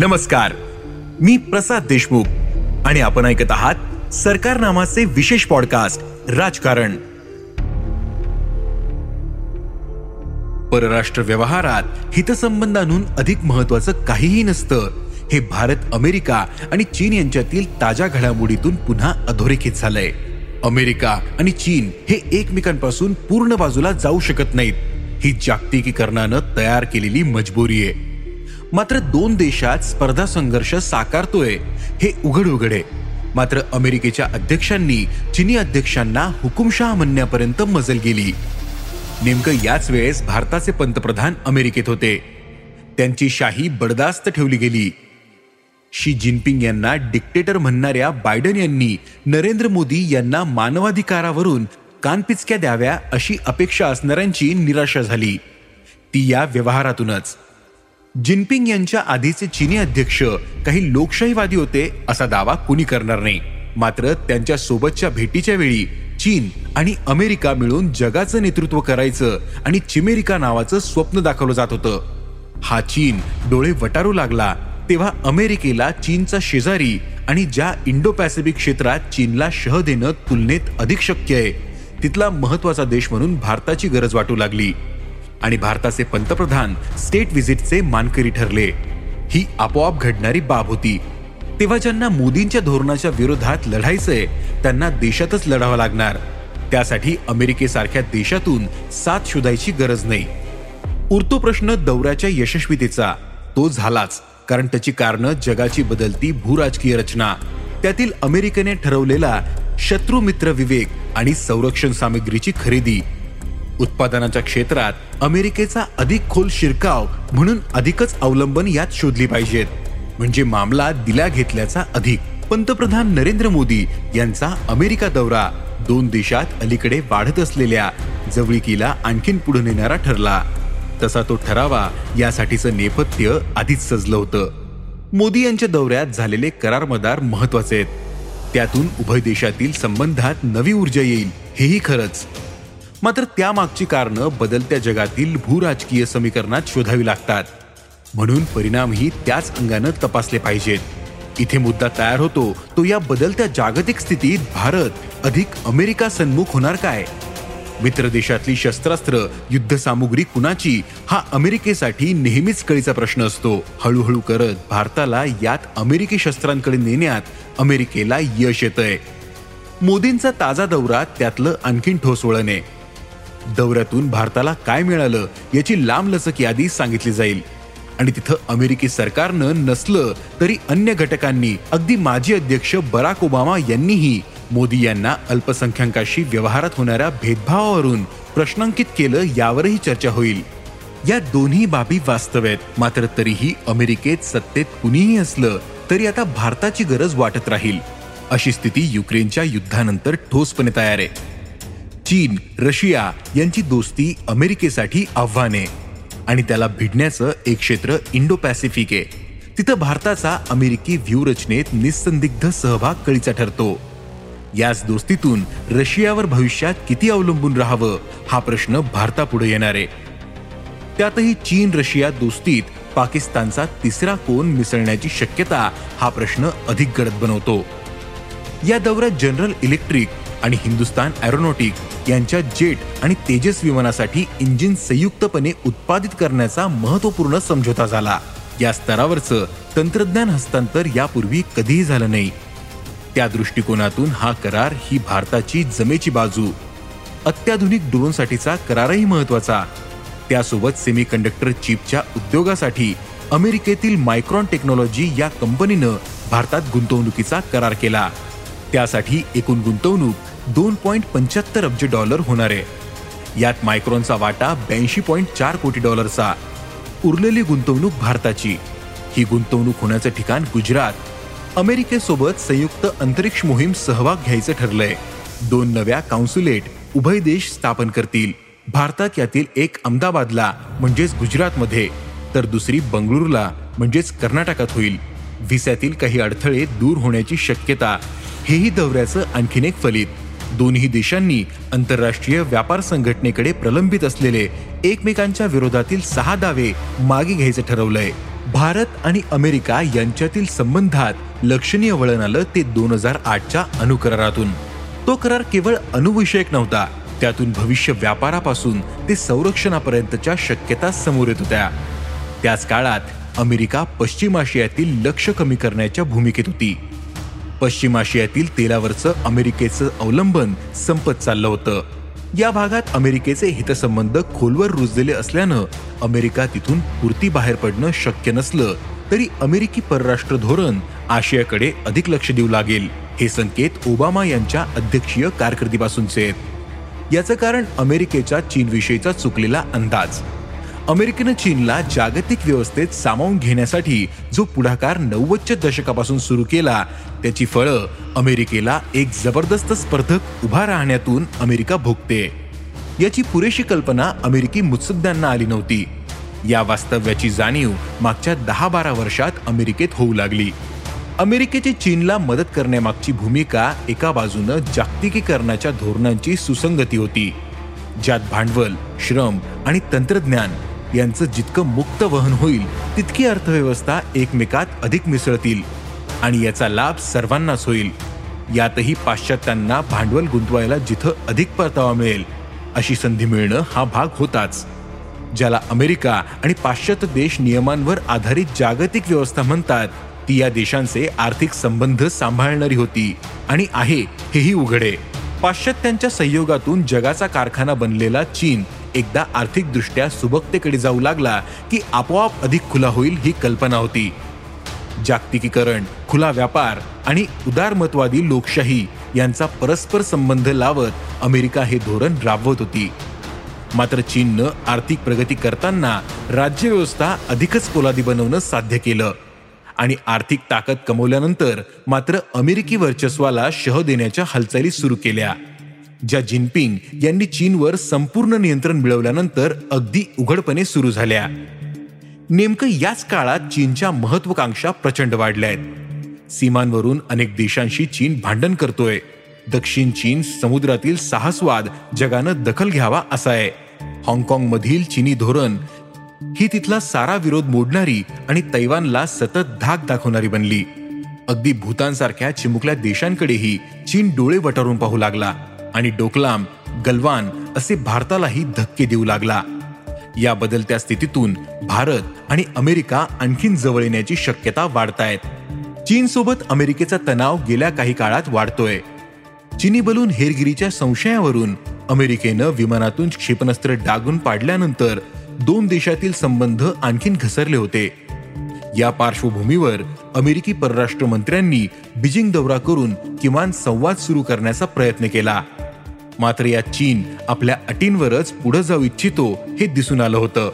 नमस्कार. मी प्रसाद देशमुख आणि आपण ऐकत आहात सरकार नामाचे विशेष पॉडकास्ट राजकारण. परराष्ट्र व्यवहारात हितसंबंधांहून अधिक महत्वाचं काहीही नसतं. हे भारत अमेरिका आणि चीन यांच्यातील ताज्या घडामोडीतून पुन्हा अधोरेखित झालंय. अमेरिका आणि चीन हे एकमेकांपासून पूर्ण बाजूला जाऊ शकत नाहीत. ही जागतिकीकरणानं तयार केलेली मजबुरी आहे. मात्र दोन देशात स्पर्धा संघर्ष साकारतोय. हे उघड उघड आहे मात्र अमेरिकेच्या अध्यक्षांनी चिनी अध्यक्षांना हुकुमशहा म्हणण्यापर्यंत मजल गेली. नेमकं याच वेळेस भारताचे पंतप्रधान अमेरिकेत होते. त्यांची शाही बडदास्त ठेवली गेली. शी जिनपिंग यांना डिक्टेटर म्हणणाऱ्या बायडन यांनी नरेंद्र मोदी यांना मानवाधिकारावरून कानपिचक्या द्याव्या अशी अपेक्षा असणाऱ्यांची निराशा झाली. ती या व्यवहारातूनच. जिनपिंग यांच्या आधीचे चीनी अध्यक्ष काही लोकशाहीवादी होते असा दावा कुणी करणार नाही. मात्र त्यांच्या सोबतच्या भेटीच्या वेळी चीन आणि अमेरिका मिळून जगाचं नेतृत्व करायचं आणि चिमेरिका नावाचं स्वप्न दाखवलं जात होतं. हा चीन डोळे वटारू लागला तेव्हा अमेरिकेला चीनचा शेजारी आणि ज्या इंडो पॅसिफिक क्षेत्रात चीनला शह देणं तुलनेत अधिक शक्य आहे. तिथला महत्त्वाचा देश म्हणून भारताची गरज वाटू लागली. आणि भारताचे पंतप्रधान स्टेट व्हिजिटचे मानकरी ठरले. ही आपोआप घडणारी बाब होती. तेव्हा ज्यांना मोदींच्या धोरणाच्या विरोधात लढायचंय त्यांना देशातच लढावं लागणार. त्यासाठी अमेरिकेसारख्या देशातून साथ शोधायची गरज नाही. उरतो प्रश्न दौऱ्याच्या यशस्वीतेचा. तो झालाच कारण त्याची कारण जगाची बदलती भूराजकीय रचना. त्यातील अमेरिकेने ठरवलेला शत्रू मित्र विवेक आणि संरक्षण सामग्रीची खरेदी. उत्पादनाच्या क्षेत्रात अमेरिकेचा अधिक खोल शिरकाव म्हणून अधिकच अवलंबन यात शोधली पाहिजेत. म्हणजे मामला दिला घेतल्याचा अधिक. पंतप्रधान नरेंद्र मोदी यांचा अमेरिका दौरा दोन देशात अलीकडे वाढत असलेल्या जवळिकीला आणखीन पुढे नेणारा ठरला. तसा तो ठरावा यासाठीचं नेपथ्य आधीच सजलं होतं. मोदी यांच्या दौऱ्यात झालेले करार मदार महत्त्वाचे आहेत. त्यातून उभय देशातील संबंधात नवी ऊर्जा येईल हेही खरंच. मात्र त्यामागची कारणं बदलत्या जगातील भूराजकीय समीकरणात शोधावी लागतात. म्हणून परिणामही त्याच अंगानं तपासले पाहिजेत. इथे मुद्दा तयार होतो तो या बदलत्या जागतिक स्थितीत भारत अधिक अमेरिका सन्मुख होणार काय? मित्र देशातली शस्त्रास्त्र युद्धसामुग्री कुणाची? हा अमेरिकेसाठी नेहमीच कळीचा प्रश्न असतो. हळूहळू करत भारताला यात अमेरिकी शस्त्रांकडे नेण्यात अमेरिकेला यश येतंय. मोदींचा ताजा दौरा त्यातलं आणखीन ठोस वळण आहे. दौऱ्यातून भारताला काय मिळालं याची लांबलचक यादी सांगितली जाईल. आणि तिथं अमेरिकी सरकारनं नसलं तरी अन्य घटकांनी अगदी माजी अध्यक्ष बराक ओबामा यांनीही मोदी यांना अल्पसंख्याकाशी व्यवहारात होणाऱ्या भेदभावावरून प्रश्नांकित केलं यावरही चर्चा होईल. या दोन्ही बाबी वास्तव आहेत. मात्र तरीही अमेरिकेत सत्तेत कुणीही असलं तरी आता भारताची गरज वाटत राहील. अशी स्थिती युक्रेनच्या युद्धानंतर ठोसपणे तयार आहे. चीन रशिया यांची दोस्ती अमेरिकेसाठी आव्हाने आणि त्याला भिडण्याचं एक क्षेत्र इंडो पॅसिफिक आहे. तिथं भारताचा अमेरिकी व्यूहरचनेत निसंदिग्ध सहभाग कळीचा ठरतो. याच दोस्तीतून रशियावर भविष्यात किती अवलंबून राहावं हा प्रश्न भारतापुढे येणार. आहे त्यातही चीन रशिया दोस्तीत पाकिस्तानचा तिसरा कोण मिसळण्याची शक्यता हा प्रश्न अधिक गडद बनवतो. या दौऱ्यात जनरल इलेक्ट्रिक आणि हिंदुस्तान ॲरोनॉटिक यांच्या जेट आणि तेजस विमानासाठी इंजिन संयुक्तपणे उत्पादित करण्याचा महत्त्वपूर्ण समझोता झाला. या स्तरावरचं तंत्रज्ञान हस्तांतर यापूर्वी कधीही झालं नाही. त्या दृष्टिकोनातून हा करार ही भारताची जमेची बाजू. अत्याधुनिक ड्रोनसाठीचा करारही महत्त्वाचा त्यासोबत सेमीकंडक्टर चिपच्या उद्योगासाठी अमेरिकेतील मायक्रॉन टेक्नॉलॉजी या कंपनीनं भारतात गुंतवणुकीचा करार केला. त्यासाठी एकूण गुंतवणूक दोन पॉईंट पंच्याहत्तर अब्ज डॉलर होणार आहे. यात मायक्रॉनचा वाटा ब्याऐंशी पॉईंट चार कोटी डॉलरचा. उरलेली गुंतवणूक भारताची. ही गुंतवणूक होण्याचं ठिकाण गुजरात. अमेरिकेसोबत संयुक्त अंतरिक्ष मोहीम सहभाग घ्यायचं ठरलंय. दोन नव्या काउन्सुलेट उभय देश स्थापन करतील. भारतात यातील एक अहमदाबादला म्हणजेच गुजरातमध्ये. तर दुसरी बंगळुरूला म्हणजेच कर्नाटकात होईल. व्हिसातील काही अडथळे दूर होण्याची शक्यता. हेही दौऱ्याचं आणखीन एक फलित. दोन्ही देशांनी आंतरराष्ट्रीय व्यापार संघटनेकडे प्रलंबित असलेले एकमेकांच्या विरोधातील सहा दावे मागे घ्यायचं ठरवलंय. भारत आणि अमेरिका यांच्यातील संबंधात लक्षणीय वळण आलं ते दोन हजार आठच्या अणुकरारातून तो करार केवळ अणुविषयक नव्हता त्यातून भविष्य व्यापारापासून ते संरक्षणापर्यंतच्या शक्यता समोर येत होत्या. त्याच काळात अमेरिका पश्चिम आशियातील लक्ष कमी करण्याच्या भूमिकेत होती. पश्चिम आशियातील तेलावरचं अमेरिकेचं अवलंबन संपत चाललं होतं. या भागात अमेरिकेचे हितसंबंध खोलवर रुजलेले असल्यानं अमेरिका तिथून पुरती बाहेर पडणं शक्य नसलं तरी अमेरिकी परराष्ट्र धोरण आशियाकडे अधिक लक्ष देऊ लागेल हे संकेत ओबामा यांच्या अध्यक्षीय कारकिर्दीपासूनचे. आहेत याचं कारण अमेरिकेच्या चीनविषयीचा चुकलेला अंदाज. अमेरिकेनं चीनला जागतिक व्यवस्थेत सामावून घेण्यासाठी जो पुढाकार नव्वदच्या दशकापासून सुरू केला त्याची फळं अमेरिकेला एक जबरदस्त स्पर्धक उभा राहण्यातून अमेरिका भोगते. याची पुरेशी कल्पना अमेरिकी मुत्सद्द्यांना आली नव्हती. या वास्तव्याची जाणीव मागच्या दहा बारा वर्षात अमेरिकेत होऊ लागली. अमेरिकेची चीनला मदत करण्यामागची भूमिका एका बाजूनं जागतिकीकरणाच्या धोरणांची सुसंगती होती ज्यात भांडवल श्रम आणि तंत्रज्ञान यांचं जितकं मुक्त वहन होईल तितकी अर्थव्यवस्था एकमेकात अधिक मिसळतील आणि याचा लाभ सर्वांनाच होईल. यातही पाश्चात्यांना भांडवल गुंतवायला जिथं अधिक परतावा मिळेल अशी संधी मिळणं हा भाग होताच. ज्याला अमेरिका आणि पाश्चात्य देश नियमांवर आधारित जागतिक व्यवस्था म्हणतात ती या देशांचे आर्थिक संबंध सांभाळणारी होती आणि आहे हेही उघडे. पाश्चात्यांच्या संयोगातून जगाचा कारखाना बनलेला चीन एकदा आर्थिकदृष्ट्या सुबकतेकडे जाऊ लागला की आपोआप अधिक खुला होईल ही कल्पना होती. जागतिकीकरण खुला व्यापार आणि उदारमतवादी लोकशाही यांचा परस्पर संबंध लावत अमेरिका हे धोरण राबवत होती. मात्र चीननं आर्थिक प्रगती करताना राज्यव्यवस्था अधिकच पोलादी बनवणं साध्य केलं आणि आर्थिक ताकद कमवल्यानंतर मात्र अमेरिकी वर्चस्वाला शह देण्याच्या हालचाली सुरू केल्या. ज्या जिनपिंग यांनी चीनवर संपूर्ण नियंत्रण मिळवल्यानंतर अगदी उघडपणे सुरू झाल्या. नेमकं याच काळात चीनच्या महत्वाकांक्षा प्रचंड वाढल्या आहेत. सीमांवरून अनेक देशांशी चीन भांडण करतोय. दक्षिण चीन समुद्रातील साहसवाद जगानं दखल घ्यावा असा आहे. हाँगकाँग मधील चीनी धोरण ही तिथला सारा विरोध मोडणारी आणि तैवानला सतत धाक दाखवणारी बनली. अगदी भूतानसारख्या चिमुकल्या देशांकडेही चीन डोळे वटारून पाहू लागला. आणि डोकलाम गलवान असे भारतालाही धक्के देऊ लागला. या बदलत्या स्थितीतून भारत आणि अमेरिका आणखीन जवळ येण्याची शक्यता वाढतायत. चीन सोबत अमेरिकेचा तणाव गेल्या काही काळात वाढतोय. चिनी बलून हेरगिरीच्या संशयावरून अमेरिकेनं विमानातून क्षेपणास्त्र डागून पाडल्यानंतर दोन देशातील संबंध आणखीन घसरले होते. या पार्श्वभूमीवर अमेरिकी परराष्ट्र मंत्र्यांनी बीजिंग दौरा करून किमान संवाद सुरू करण्याचा प्रयत्न केला. मात्र या चीन आपल्या अटींवरच पुढे जाऊ इच्छितो हे दिसून आलं होतं.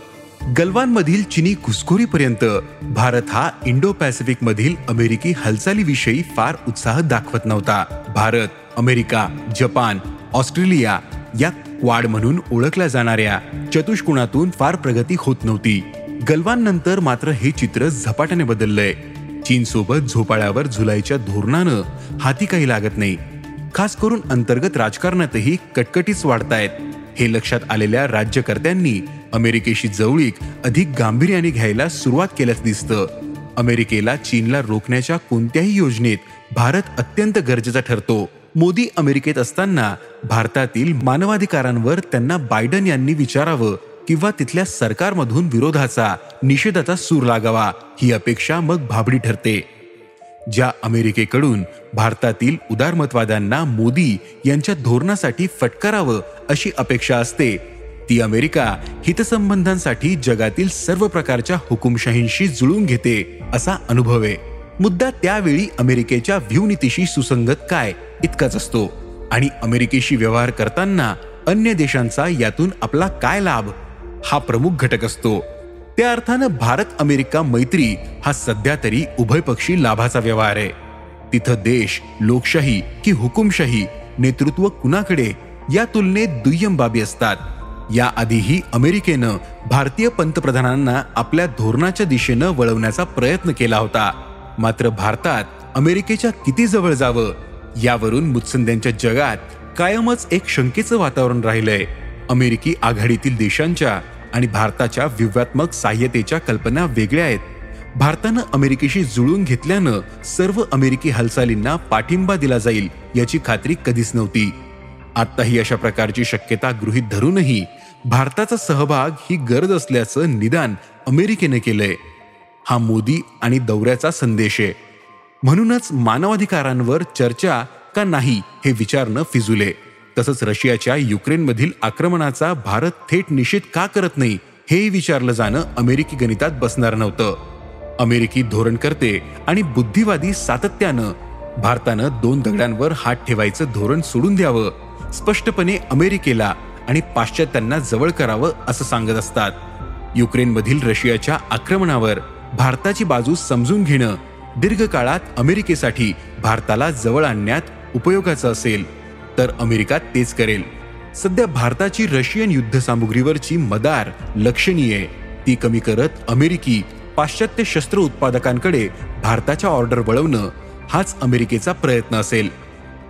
गलवानमधील चिनी घुसखोरीपर्यंत भारत हा इंडो पॅसिफिक मधील अमेरिकी हालचालीविषयी फार उत्साह दाखवत नव्हता. भारत अमेरिका जपान ऑस्ट्रेलिया या क्वाड म्हणून ओळखल्या जाणाऱ्या चतुष्कोणातून फार प्रगती होत नव्हती. गलवान नंतर मात्र हे चित्र झपाट्याने बदललंय. चीन सोबत झोपाळ्यावर झुलायच्या धोरणानं हाती काही लागत नाही. खास करून अंतर्गत राजकारणातही कटकटीच वाढतायत. हे लक्षात आलेल्या राज्यकर्त्यांनी अमेरिकेशी जवळीक अधिक गांभीर्याने घ्यायला सुरुवात केल्याचं दिसतं. अमेरिकेला चीनला रोखण्याच्या कोणत्याही योजनेत भारत अत्यंत गरजेचा ठरतो. मोदी अमेरिकेत असताना भारतातील मानवाधिकारांवर त्यांना बायडन यांनी विचारावं किंवा तिथल्या सरकारमधून विरोधाचा निषेधाचा सूर लागावा ही अपेक्षा मग भाबडी ठरते. ज्या अमेरिकेकडून भारतातील उदारमतवाद्यांना मोदी यांच्या धोरणासाठी फटकारावं अशी अपेक्षा असते ती अमेरिका हितसंबंधांसाठी जगातील सर्व प्रकारच्या हुकुमशाहींशी जुळून घेते असा अनुभव आहे. मुद्दा त्यावेळी अमेरिकेच्या व्यूनीतीशी सुसंगत काय इतकाच असतो. आणि अमेरिकेशी व्यवहार करताना अन्य देशांचा यातून आपला काय लाभ हा प्रमुख घटक असतो. त्या अर्थानं भारत अमेरिका मैत्री हा सध्या तरी उभयपक्षी लाभाचा व्यवहार आहे. तिथं देश लोकशाही की हुकुमशाही नेतृत्व कुणाकडे या तुलनेत दुय्यम बाबी असतात. याआधीही अमेरिकेनं भारतीय पंतप्रधानांना आपल्या धोरणाच्या दिशेनं वळवण्याचा प्रयत्न केला होता. मात्र भारतात अमेरिकेच्या किती जवळ जावं यावरून मुत्संद्यांच्या जगात कायमच एक शंकेचं वातावरण राहिलंय. अमेरिकी आघाडीतील देशांच्या आणि भारताच्या व्यूहात्मक साह्यतेच्या कल्पना वेगळ्या आहेत. भारतानं अमेरिकेशी जुळून घेतल्यानं सर्व अमेरिकी हालचालींना पाठिंबा दिला जाईल याची खात्री कधीच नव्हती. आत्ताही अशा प्रकारची शक्यता गृहीत धरूनही भारताचा सहभाग ही गरज असल्याचं निदान अमेरिकेने केलंय. हा मोदी आणि दौऱ्याचा संदेश आहे. म्हणूनच मानवाधिकारांवर चर्चा का नाही हे विचारणं फिजुले. तसंच रशियाच्या युक्रेनमधील आक्रमणाचा भारत थेट निषेध का करत नाही हेही विचारलं जाणं अमेरिकी गणितात बसणार नव्हतं. अमेरिकी धोरणकर्ते आणि बुद्धिवादी सातत्यानं भारतानं दोन दगडांवर हात ठेवायचं धोरण सोडून द्यावं स्पष्टपणे अमेरिकेला आणि पाश्चात्यांना जवळ करावं असं सांगत असतात. युक्रेनमधील रशियाच्या आक्रमणावर भारताची बाजू समजून घेणं दीर्घकाळात अमेरिकेसाठी भारताला जवळ आणण्यात उपयोगाचं असेल. तर अमेरिका तेच करेल. सध्या भारताची रशियन युद्ध सामुग्रीवरची मदार लक्षणीय ती कमी करत अमेरिकी पाश्चात्य शस्त्र उत्पादकांकडे भारताच्या ऑर्डर वळवणं हाच अमेरिकेचा प्रयत्न असेल.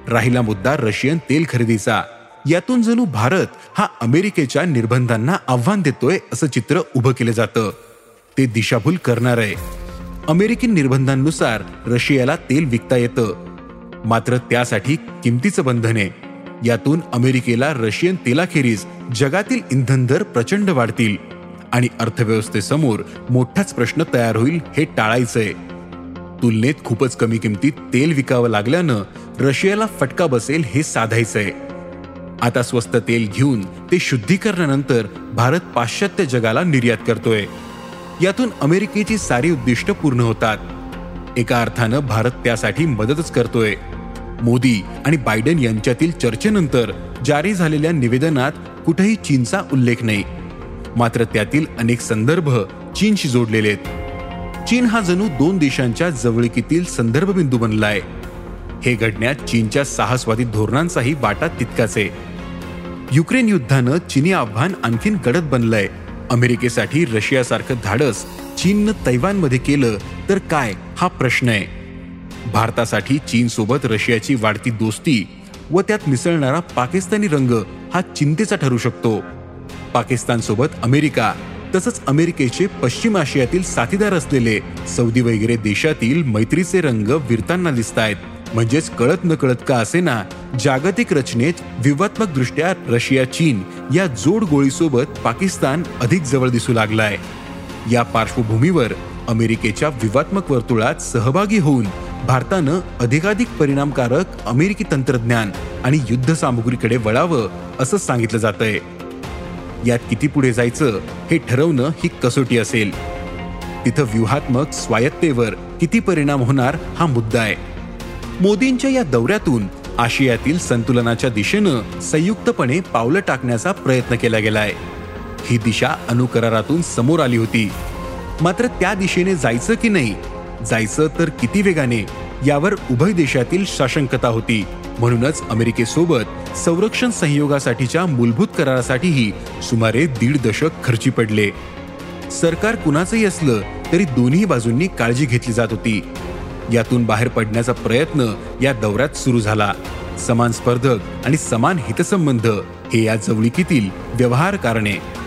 राहिला मुद्दा रशियन तेल खरेदीचा. यातून जणू भारत हा अमेरिकेच्या निर्बंधांना आव्हान देतोय असं चित्र उभं केलं जातं. ते दिशाभूल करणार आहे अमेरिकन निर्बंधांनुसार रशियाला तेल विकता येतं. मात्र त्यासाठी किमतीचं बंधन आहे. यातून अमेरिकेला रशियन तेलाखेरीज जगातील इंधन दर प्रचंड वाढतील. आणि अर्थव्यवस्थेसमोर मोठाच प्रश्न तयार होईल हे टाळायचंय. तुलनेत खूपच कमी किमतीत तेल विकावं लागल्यानं रशियाला फटका बसेल हे साधायचंय. आता स्वस्त तेल घेऊन ते शुद्धीकरणानंतर भारत पाश्चात्य जगाला निर्यात करतोय. यातून अमेरिकेची सारी उद्दिष्ट पूर्ण होतात. एका अर्थानं भारत त्यासाठी मदतच करतोय. मोदी आणि बायडन यांच्यातील चर्चेनंतर जारी झालेल्या निवेदनात कुठेही चीनचा उल्लेख नाही. मात्र त्यातील अनेक संदर्भ चीनशी जोडलेले आहेत. चीन हा जणू दोन देशांच्या जवळकीतील संदर्भ बिंदू बनलाय. हे घडण्यात चीनच्या साहसवादी धोरणांचाही वाटा तितकाच आहे. युक्रेन युद्धानं चीनी आव्हान आणखीन गडद बनलंय. अमेरिकेसाठी रशियासारखं धाडस चीननं तैवानमध्ये केलं तर काय हा प्रश्न आहे. भारतासाठी चीनसोबत रशियाची वाढती दोस्ती व त्यात मिसळणारा पाकिस्तानी रंग हा चिंतेचा ठरू शकतो. पाकिस्तानसोबत अमेरिका तसंच अमेरिकेचे पश्चिम आशियातील साथीदार असलेले सौदी वगैरे देशातील मैत्रीचे रंग विरताना दिसत आहेत म्हणजेच कळत न कळत का असेना जागतिक रचनेत विवात्मक दृष्ट्या रशिया चीन या जोड गोळीसोबत पाकिस्तान अधिक जवळ दिसू लागलाय. या पार्श्वभूमीवर अमेरिकेच्या विवात्मक वर्तुळात सहभागी होऊन भारतानं अधिकाधिक परिणामकारक अमेरिकी तंत्रज्ञान आणि युद्ध सामुग्रीकडे वळावं असं सांगितलं जातंय. यात किती पुढे जायचं हे ठरवणं ही कसोटी असेल. तिथं व्यूहात्मक स्वायत्तेवर किती परिणाम होणार हा मुद्दा आहे. मोदींच्या या दौऱ्यातून आशियातील संतुलनाच्या दिशेनं संयुक्तपणे पावलं टाकण्याचा प्रयत्न केला गेलाय. ही दिशा अनुकरारातून समोर आली होती. मात्र त्या दिशेने जायचं की नाही जायचं तर किती वेगाने? यावर उभय देशातील साशंकता होती. म्हणूनच अमेरिकेसोबत संरक्षण सहयोगासाठीच्या मूलभूत करारासाठीही सुमारे दीड दशक खर्ची पडले. सरकार कुणाचंही असलं तरी दोन्ही बाजूंनी काळजी घेतली जात होती. यातून बाहेर पडण्याचा प्रयत्न या दौऱ्यात सुरू झाला. समान स्पर्धक आणि समान हितसंबंध हे या जवळीकीतील व्यवहार कारणे.